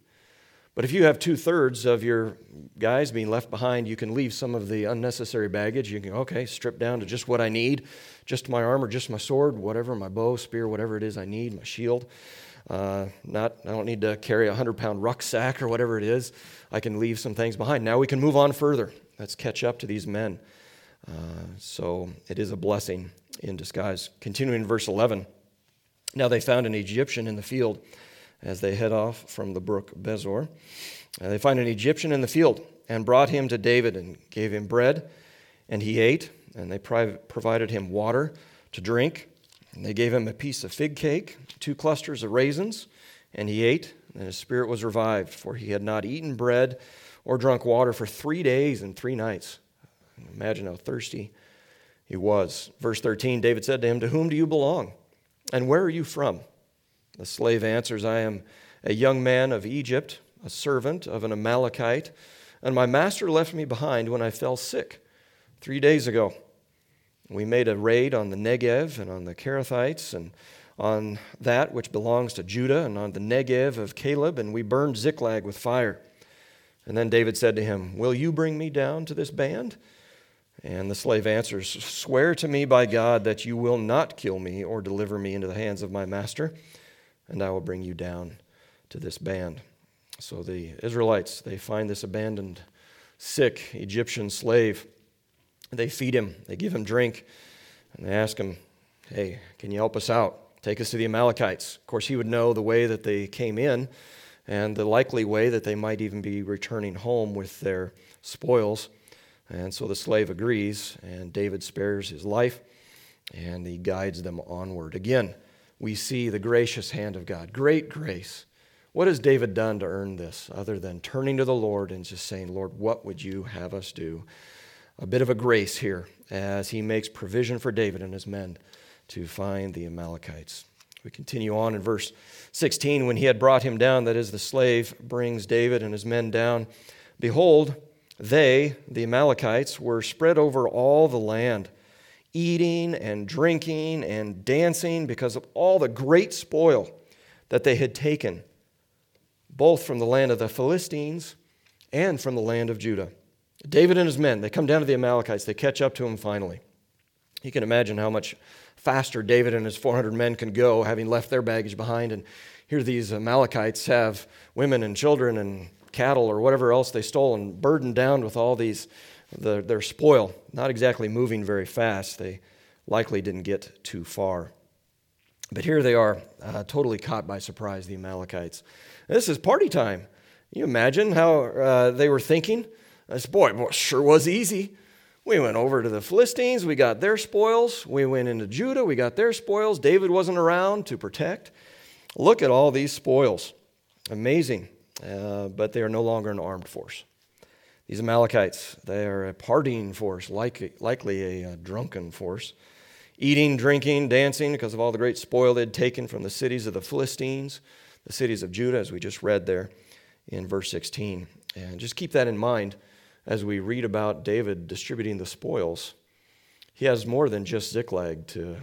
But if you have two thirds of your guys being left behind, you can leave some of the unnecessary baggage. You can, okay, strip down to just what I need, just my armor, just my sword, whatever, my bow, spear, whatever it is I need, my shield. Uh, not, I don't need to carry a 100 pound rucksack or whatever it is. I can leave some things behind. Now we can move on further. Let's catch up to these men. Uh, so it is a blessing in disguise. Continuing in verse 11. Now they found an Egyptian in the field as they head off from the brook Besor. Uh, they find an Egyptian in the field and brought him to David and gave him bread, and he ate, and they provided him water to drink. And they gave him a piece of fig cake, two clusters of raisins, and he ate, and his spirit was revived, for he had not eaten bread or drunk water for three days and three nights. Imagine how thirsty he was. Verse 13 David said to him, To whom do you belong? And where are you from? The slave answers, I am a young man of Egypt, a servant of an Amalekite, and my master left me behind when I fell sick three days ago. We made a raid on the Negev and on the Kerethites and on that which belongs to Judah and on the Negev of Caleb, and we burned Ziklag with fire. And then David said to him, Will you bring me down to this band? And the slave answers, Swear to me by God that you will not kill me or deliver me into the hands of my master and I will bring you down to this band. So the Israelites, they find this abandoned, sick Egyptian slave. They feed him, they give him drink, and they ask him, Hey, can you help us out? Take us to the Amalekites. Of course, he would know the way that they came in and the likely way that they might even be returning home with their spoils. And so the slave agrees, and David spares his life, and he guides them onward. Again, we see the gracious hand of God. Great grace. What has David done to earn this other than turning to the Lord and just saying, Lord, what would you have us do? A bit of a grace here as he makes provision for David and his men to find the Amalekites. We continue on in verse 16. When he had brought him down, that is, the slave brings David and his men down, behold, they, the Amalekites, were spread over all the land eating and drinking and dancing because of all the great spoil that they had taken, both from the land of the Philistines and from the land of Judah. David and his men, they come down to the Amalekites, they catch up to him finally. You can imagine how much faster David and his 400 men can go, having left their baggage behind. And here these Amalekites have women and children and cattle or whatever else they stole and burdened down with all these the, their spoil, not exactly moving very fast. They likely didn't get too far. But here they are, uh, totally caught by surprise, the Amalekites. This is party time. Can you imagine how uh, they were thinking? This boy, boy, sure was easy. We went over to the Philistines, we got their spoils. We went into Judah, we got their spoils. David wasn't around to protect. Look at all these spoils. Amazing. Uh, but they are no longer an armed force. These Amalekites, they are a partying force, likely, likely a, a drunken force, eating, drinking, dancing because of all the great spoil they'd taken from the cities of the Philistines, the cities of Judah, as we just read there in verse 16. And just keep that in mind as we read about David distributing the spoils. He has more than just Ziklag to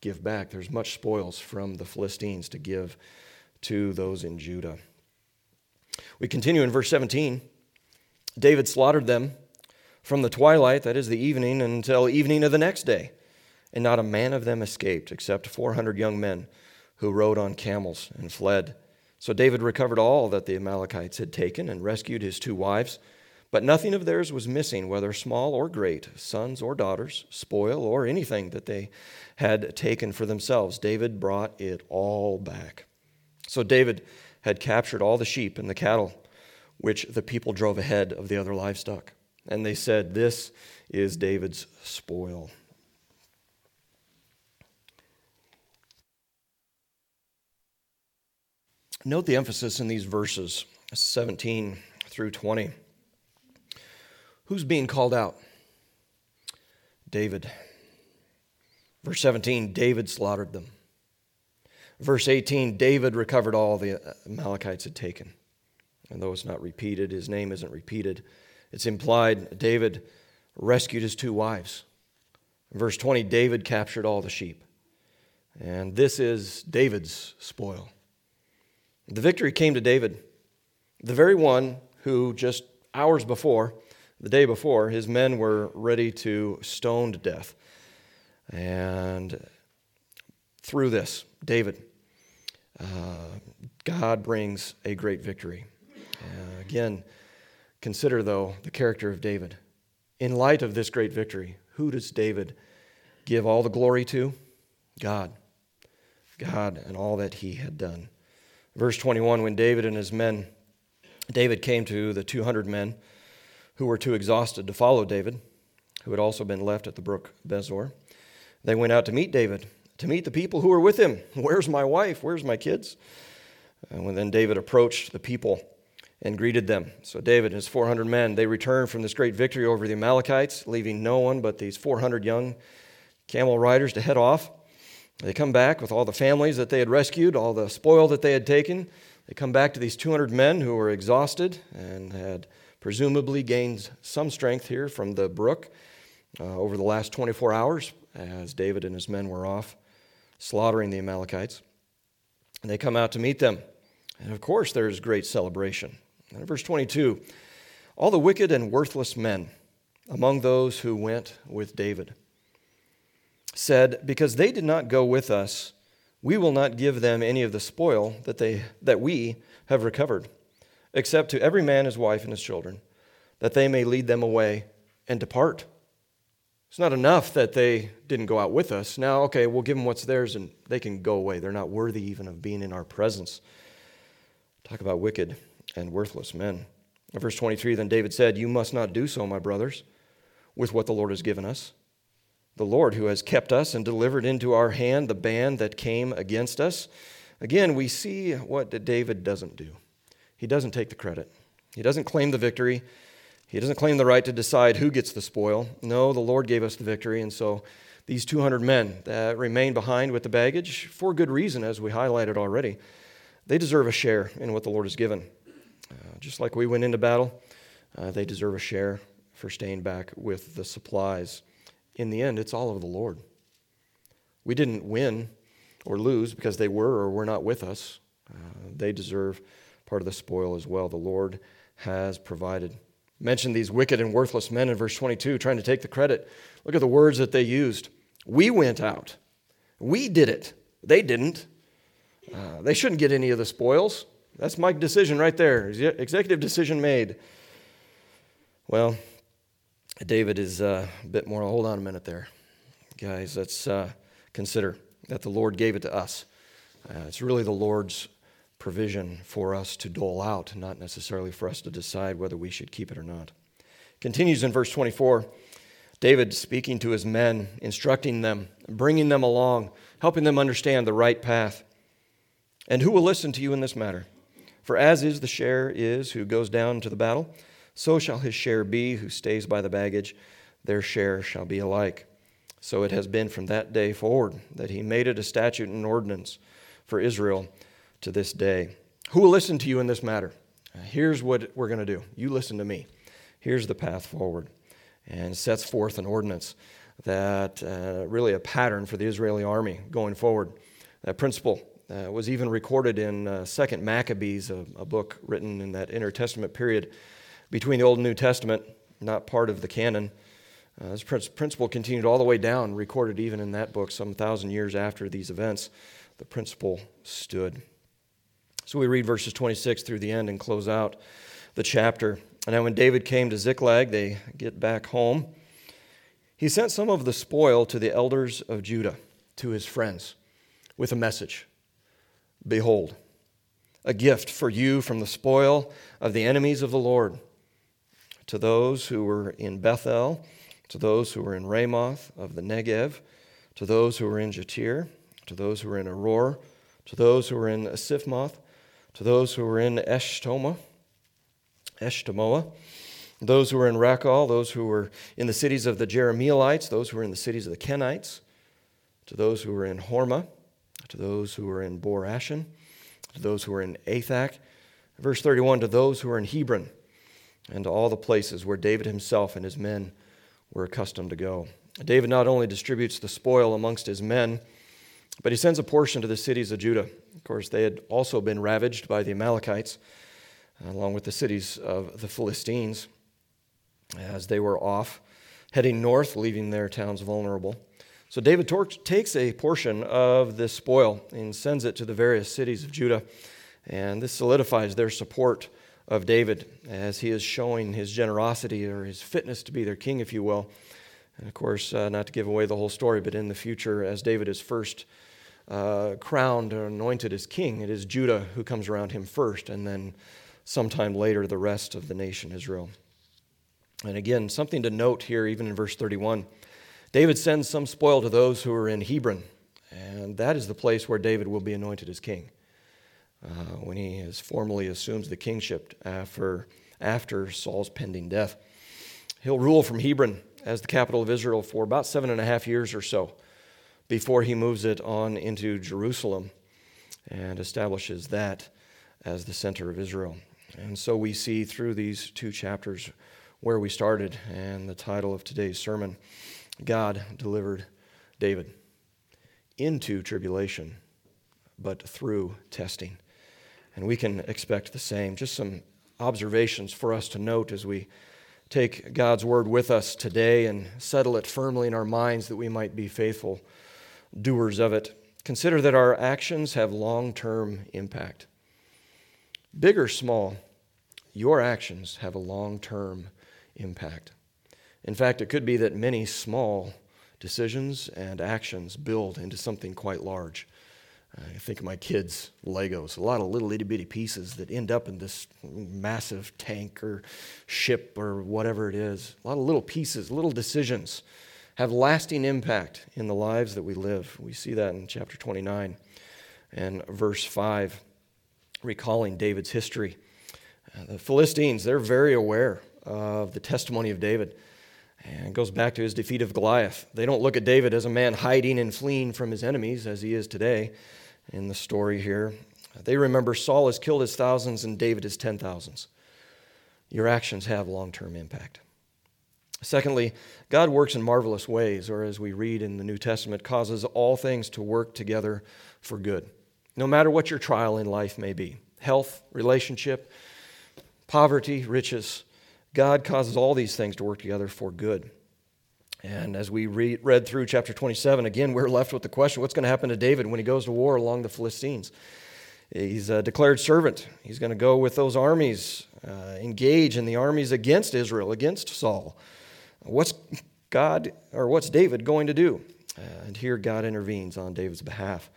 give back, there's much spoils from the Philistines to give to those in Judah. We continue in verse 17. David slaughtered them from the twilight, that is the evening, until evening of the next day. And not a man of them escaped, except 400 young men who rode on camels and fled. So David recovered all that the Amalekites had taken and rescued his two wives. But nothing of theirs was missing, whether small or great, sons or daughters, spoil or anything that they had taken for themselves. David brought it all back. So David had captured all the sheep and the cattle which the people drove ahead of the other livestock. And they said, This is David's spoil. Note the emphasis in these verses 17 through 20. Who's being called out? David. Verse 17 David slaughtered them. Verse 18 David recovered all the Amalekites had taken. And though it's not repeated, his name isn't repeated. It's implied David rescued his two wives. Verse 20, David captured all the sheep. And this is David's spoil. The victory came to David. The very one who just hours before, the day before, his men were ready to stone to death. And through this, David, uh, God brings a great victory. Uh, again, consider, though, the character of David. In light of this great victory, who does David give all the glory to? God. God and all that he had done. Verse 21 When David and his men, David came to the 200 men who were too exhausted to follow David, who had also been left at the brook Besor. They went out to meet David, to meet the people who were with him. Where's my wife? Where's my kids? And then David approached the people and greeted them. So David and his 400 men, they returned from this great victory over the Amalekites, leaving no one but these 400 young camel riders to head off. They come back with all the families that they had rescued, all the spoil that they had taken. They come back to these 200 men who were exhausted and had presumably gained some strength here from the brook uh, over the last 24 hours as David and his men were off slaughtering the Amalekites. And they come out to meet them. And of course, there's great celebration. And in verse 22, all the wicked and worthless men among those who went with David said, Because they did not go with us, we will not give them any of the spoil that, they, that we have recovered, except to every man his wife and his children, that they may lead them away and depart. It's not enough that they didn't go out with us. Now, okay, we'll give them what's theirs and they can go away. They're not worthy even of being in our presence. Talk about wicked and worthless men. In verse 23, then David said, You must not do so, my brothers, with what the Lord has given us the Lord who has kept us and delivered into our hand the band that came against us. Again, we see what David doesn't do. He doesn't take the credit, he doesn't claim the victory, he doesn't claim the right to decide who gets the spoil. No, the Lord gave us the victory, and so these 200 men that remain behind with the baggage, for good reason, as we highlighted already, they deserve a share in what the Lord has given. Uh, just like we went into battle, uh, they deserve a share for staying back with the supplies in the end, it's all of the Lord. We didn't win or lose because they were or were not with us. Uh, they deserve part of the spoil as well. The Lord has provided. Mention these wicked and worthless men in verse 22, trying to take the credit. Look at the words that they used. We went out. We did it. They didn't. Uh, they shouldn't get any of the spoils. That's my decision right there. Executive decision made. Well, David is uh, a bit more. Hold on a minute there, guys. Let's uh, consider that the Lord gave it to us. Uh, it's really the Lord's provision for us to dole out, not necessarily for us to decide whether we should keep it or not. Continues in verse 24. David speaking to his men, instructing them, bringing them along, helping them understand the right path. And who will listen to you in this matter? For as is the share is who goes down to the battle, so shall his share be who stays by the baggage, their share shall be alike. So it has been from that day forward that he made it a statute and ordinance for Israel to this day. Who will listen to you in this matter? Here's what we're going to do. You listen to me. Here's the path forward. And sets forth an ordinance that uh, really a pattern for the Israeli army going forward. That principle uh, was even recorded in uh, Second Maccabees, a, a book written in that intertestament period between the Old and New Testament, not part of the canon. Uh, this principle continued all the way down, recorded even in that book some thousand years after these events. The principle stood. So we read verses 26 through the end and close out the chapter. And now, when David came to Ziklag, they get back home. He sent some of the spoil to the elders of Judah, to his friends, with a message Behold, a gift for you from the spoil of the enemies of the Lord to those who were in Bethel, to those who were in Ramoth of the Negev, to those who were in Jattir, to those who were in Aroer, to those who were in Siphmoth, to those who were in Eshtoma, Eshtemoa, those who were in Racal, those who were in the cities of the Jerahmeelites, those who were in the cities of the Kenites, to those who were in Hormah, to those who were in Bor Ashan, to those who were in Athach. Verse 31 to those who were in Hebron, and to all the places where David himself and his men were accustomed to go. David not only distributes the spoil amongst his men, but he sends a portion to the cities of Judah. Of course, they had also been ravaged by the Amalekites. along with the cities of the Philistines, as they were off, heading north, leaving their towns vulnerable. So David takes a portion of this spoil and sends it to the various cities of Judah, and this solidifies their support of David as he is showing his generosity or his fitness to be their king, if you will. And of course, uh, not to give away the whole story, but in the future, as David is first uh, crowned or anointed as king, it is Judah who comes around him first, and then sometime later, the rest of the nation Israel. And again, something to note here, even in verse 31 David sends some spoil to those who are in Hebron, and that is the place where David will be anointed as king uh, when he is formally assumes the kingship after, after Saul's pending death. He'll rule from Hebron as the capital of Israel for about seven and a half years or so before he moves it on into Jerusalem and establishes that as the center of Israel. And so we see through these two chapters where we started and the title of today's sermon God delivered David into tribulation, but through testing. And we can expect the same. Just some observations for us to note as we take God's word with us today and settle it firmly in our minds that we might be faithful doers of it. Consider that our actions have long term impact. Big or small, your actions have a long term impact. In fact, it could be that many small decisions and actions build into something quite large. I think of my kids' Legos, a lot of little itty bitty pieces that end up in this massive tank or ship or whatever it is. A lot of little pieces, little decisions have lasting impact in the lives that we live. We see that in chapter 29 and verse 5, recalling David's history. Uh, the Philistines, they're very aware of the testimony of David. And goes back to his defeat of Goliath. They don't look at David as a man hiding and fleeing from his enemies as he is today in the story here. They remember Saul has killed his thousands and David his ten thousands. Your actions have long term impact. Secondly, God works in marvelous ways, or as we read in the New Testament, causes all things to work together for good. No matter what your trial in life may be health, relationship, poverty, riches God causes all these things to work together for good. And as we read, read through chapter 27, again, we're left with the question what's going to happen to David when he goes to war along the Philistines? He's a declared servant. He's going to go with those armies, uh, engage in the armies against Israel, against Saul. What's God or what's David going to do? And here God intervenes on David's behalf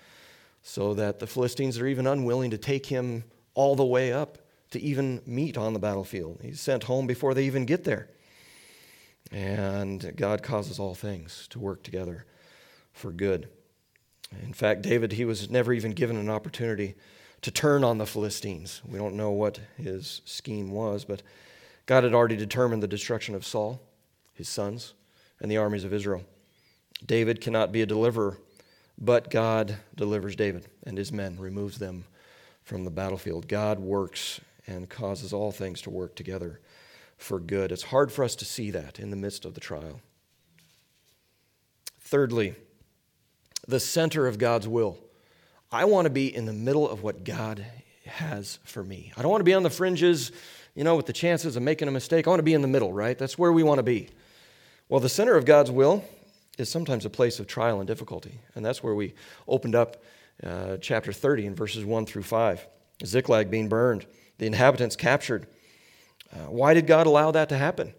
so that the Philistines are even unwilling to take him all the way up to even meet on the battlefield. He's sent home before they even get there. And God causes all things to work together for good. In fact, David, he was never even given an opportunity to turn on the Philistines. We don't know what his scheme was, but God had already determined the destruction of Saul, his sons, and the armies of Israel. David cannot be a deliverer, but God delivers David and his men, removes them from the battlefield. God works and causes all things to work together for good. It's hard for us to see that in the midst of the trial. Thirdly, the center of God's will. I want to be in the middle of what God has for me. I don't want to be on the fringes, you know, with the chances of making a mistake. I want to be in the middle, right? That's where we want to be. Well, the center of God's will is sometimes a place of trial and difficulty. And that's where we opened up uh, chapter 30 in verses 1 through 5. Ziklag being burned the inhabitants captured. Uh, why did God allow that to happen?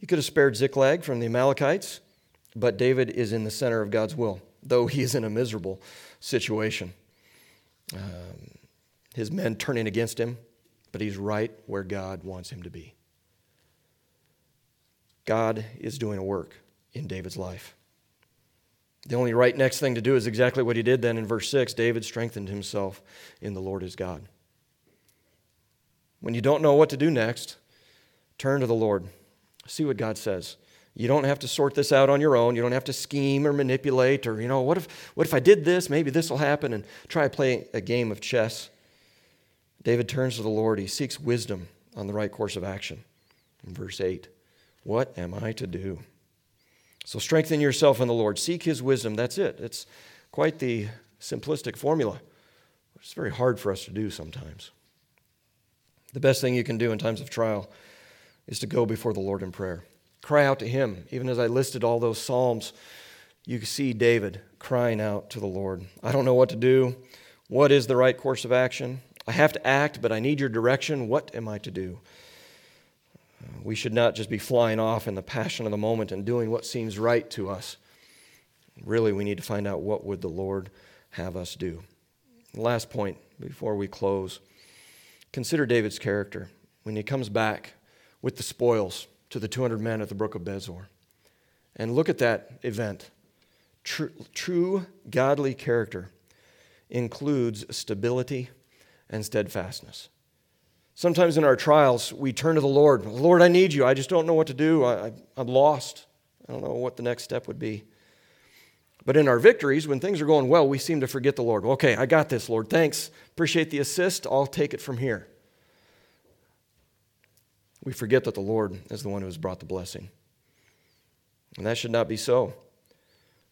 He could have spared Ziklag from the Amalekites, but David is in the center of God's will, though he is in a miserable situation. Um, his men turning against him, but he's right where God wants him to be. God is doing a work in David's life. The only right next thing to do is exactly what he did then in verse 6 David strengthened himself in the Lord his God. When you don't know what to do next, turn to the Lord. See what God says. You don't have to sort this out on your own. You don't have to scheme or manipulate or, you know, what if, what if I did this? Maybe this will happen and try to play a game of chess. David turns to the Lord. He seeks wisdom on the right course of action. In verse 8, what am I to do? So strengthen yourself in the Lord. Seek his wisdom. That's it. It's quite the simplistic formula. It's very hard for us to do sometimes. The best thing you can do in times of trial is to go before the Lord in prayer. Cry out to Him. Even as I listed all those Psalms, you see David crying out to the Lord. I don't know what to do. What is the right course of action? I have to act, but I need your direction. What am I to do? We should not just be flying off in the passion of the moment and doing what seems right to us. Really, we need to find out what would the Lord have us do. Last point before we close. Consider David's character when he comes back with the spoils to the 200 men at the brook of Besor. And look at that event. True, true godly character includes stability and steadfastness. Sometimes in our trials, we turn to the Lord. Lord, I need you. I just don't know what to do. I, am lost. I don't know what the next step would be. But in our victories, when things are going well, we seem to forget the Lord. Okay, I got this, Lord. Thanks. Appreciate the assist. I'll take it from here. We forget that the Lord is the one who has brought the blessing. And that should not be so.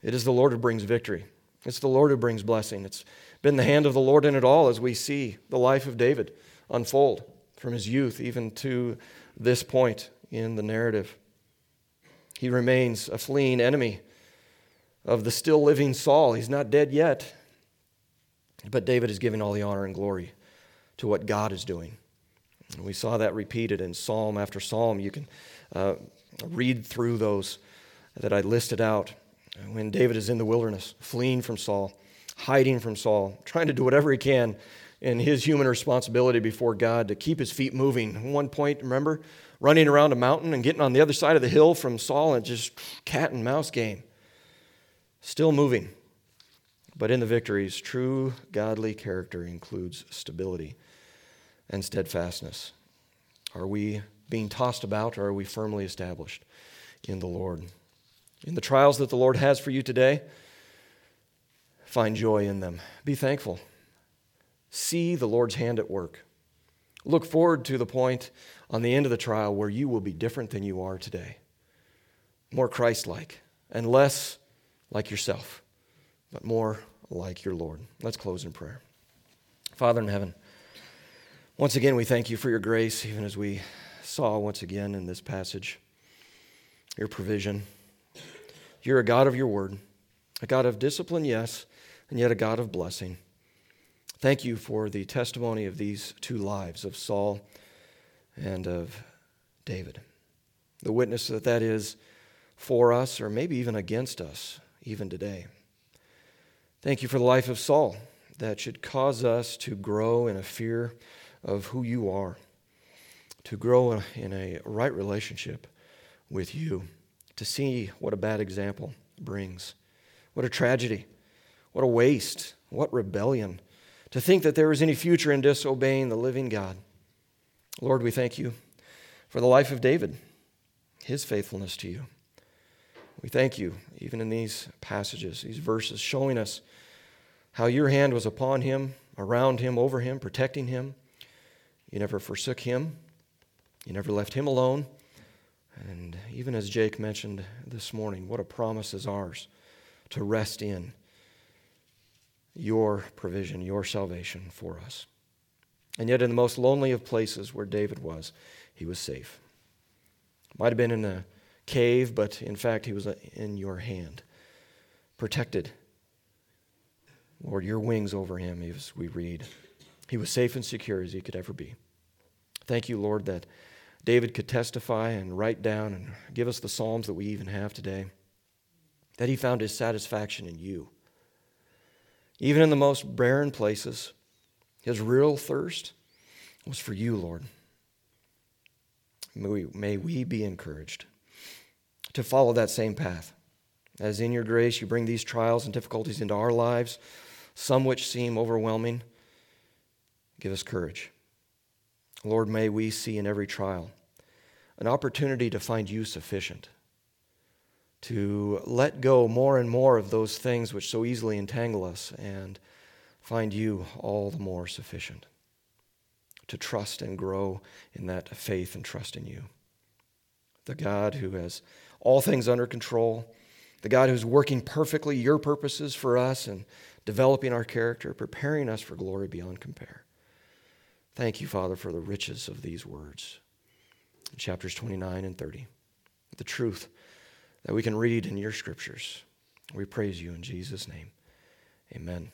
It is the Lord who brings victory, it's the Lord who brings blessing. It's been the hand of the Lord in it all as we see the life of David unfold from his youth even to this point in the narrative. He remains a fleeing enemy of the still living Saul. He's not dead yet. But David is giving all the honor and glory to what God is doing. And we saw that repeated in psalm after psalm. You can uh, read through those that I listed out. When David is in the wilderness, fleeing from Saul, hiding from Saul, trying to do whatever he can in his human responsibility before God to keep his feet moving. At one point, remember, running around a mountain and getting on the other side of the hill from Saul and just cat and mouse game still moving. But in the victories, true godly character includes stability and steadfastness. Are we being tossed about or are we firmly established in the Lord? In the trials that the Lord has for you today, find joy in them. Be thankful. See the Lord's hand at work. Look forward to the point on the end of the trial where you will be different than you are today, more Christ like, and less like yourself, but more like your Lord. Let's close in prayer. Father in heaven, once again, we thank you for your grace, even as we saw once again in this passage your provision. You're a God of your word, a God of discipline, yes, and yet a God of blessing. Thank you for the testimony of these two lives, of Saul and of David. The witness that that is for us, or maybe even against us, even today. Thank you for the life of Saul that should cause us to grow in a fear of who you are, to grow in a right relationship with you, to see what a bad example brings. What a tragedy, what a waste, what rebellion, to think that there is any future in disobeying the living God. Lord, we thank you for the life of David, his faithfulness to you. We thank you, even in these passages, these verses, showing us how your hand was upon him, around him, over him, protecting him. You never forsook him, you never left him alone. And even as Jake mentioned this morning, what a promise is ours to rest in your provision, your salvation for us. And yet, in the most lonely of places where David was, he was safe. Might have been in a cave, but in fact, he was in your hand, protected. Lord, your wings over him, as we read. He was safe and secure as he could ever be. Thank you, Lord, that David could testify and write down and give us the Psalms that we even have today, that he found his satisfaction in you. Even in the most barren places, his real thirst was for you, Lord. May we, may we be encouraged to follow that same path. As in your grace, you bring these trials and difficulties into our lives, some which seem overwhelming. Give us courage. Lord, may we see in every trial an opportunity to find you sufficient, to let go more and more of those things which so easily entangle us, and find you all the more sufficient, to trust and grow in that faith and trust in you. The God who has all things under control, the God who's working perfectly your purposes for us and developing our character, preparing us for glory beyond compare. Thank you, Father, for the riches of these words. Chapters 29 and 30, the truth that we can read in your scriptures. We praise you in Jesus' name. Amen.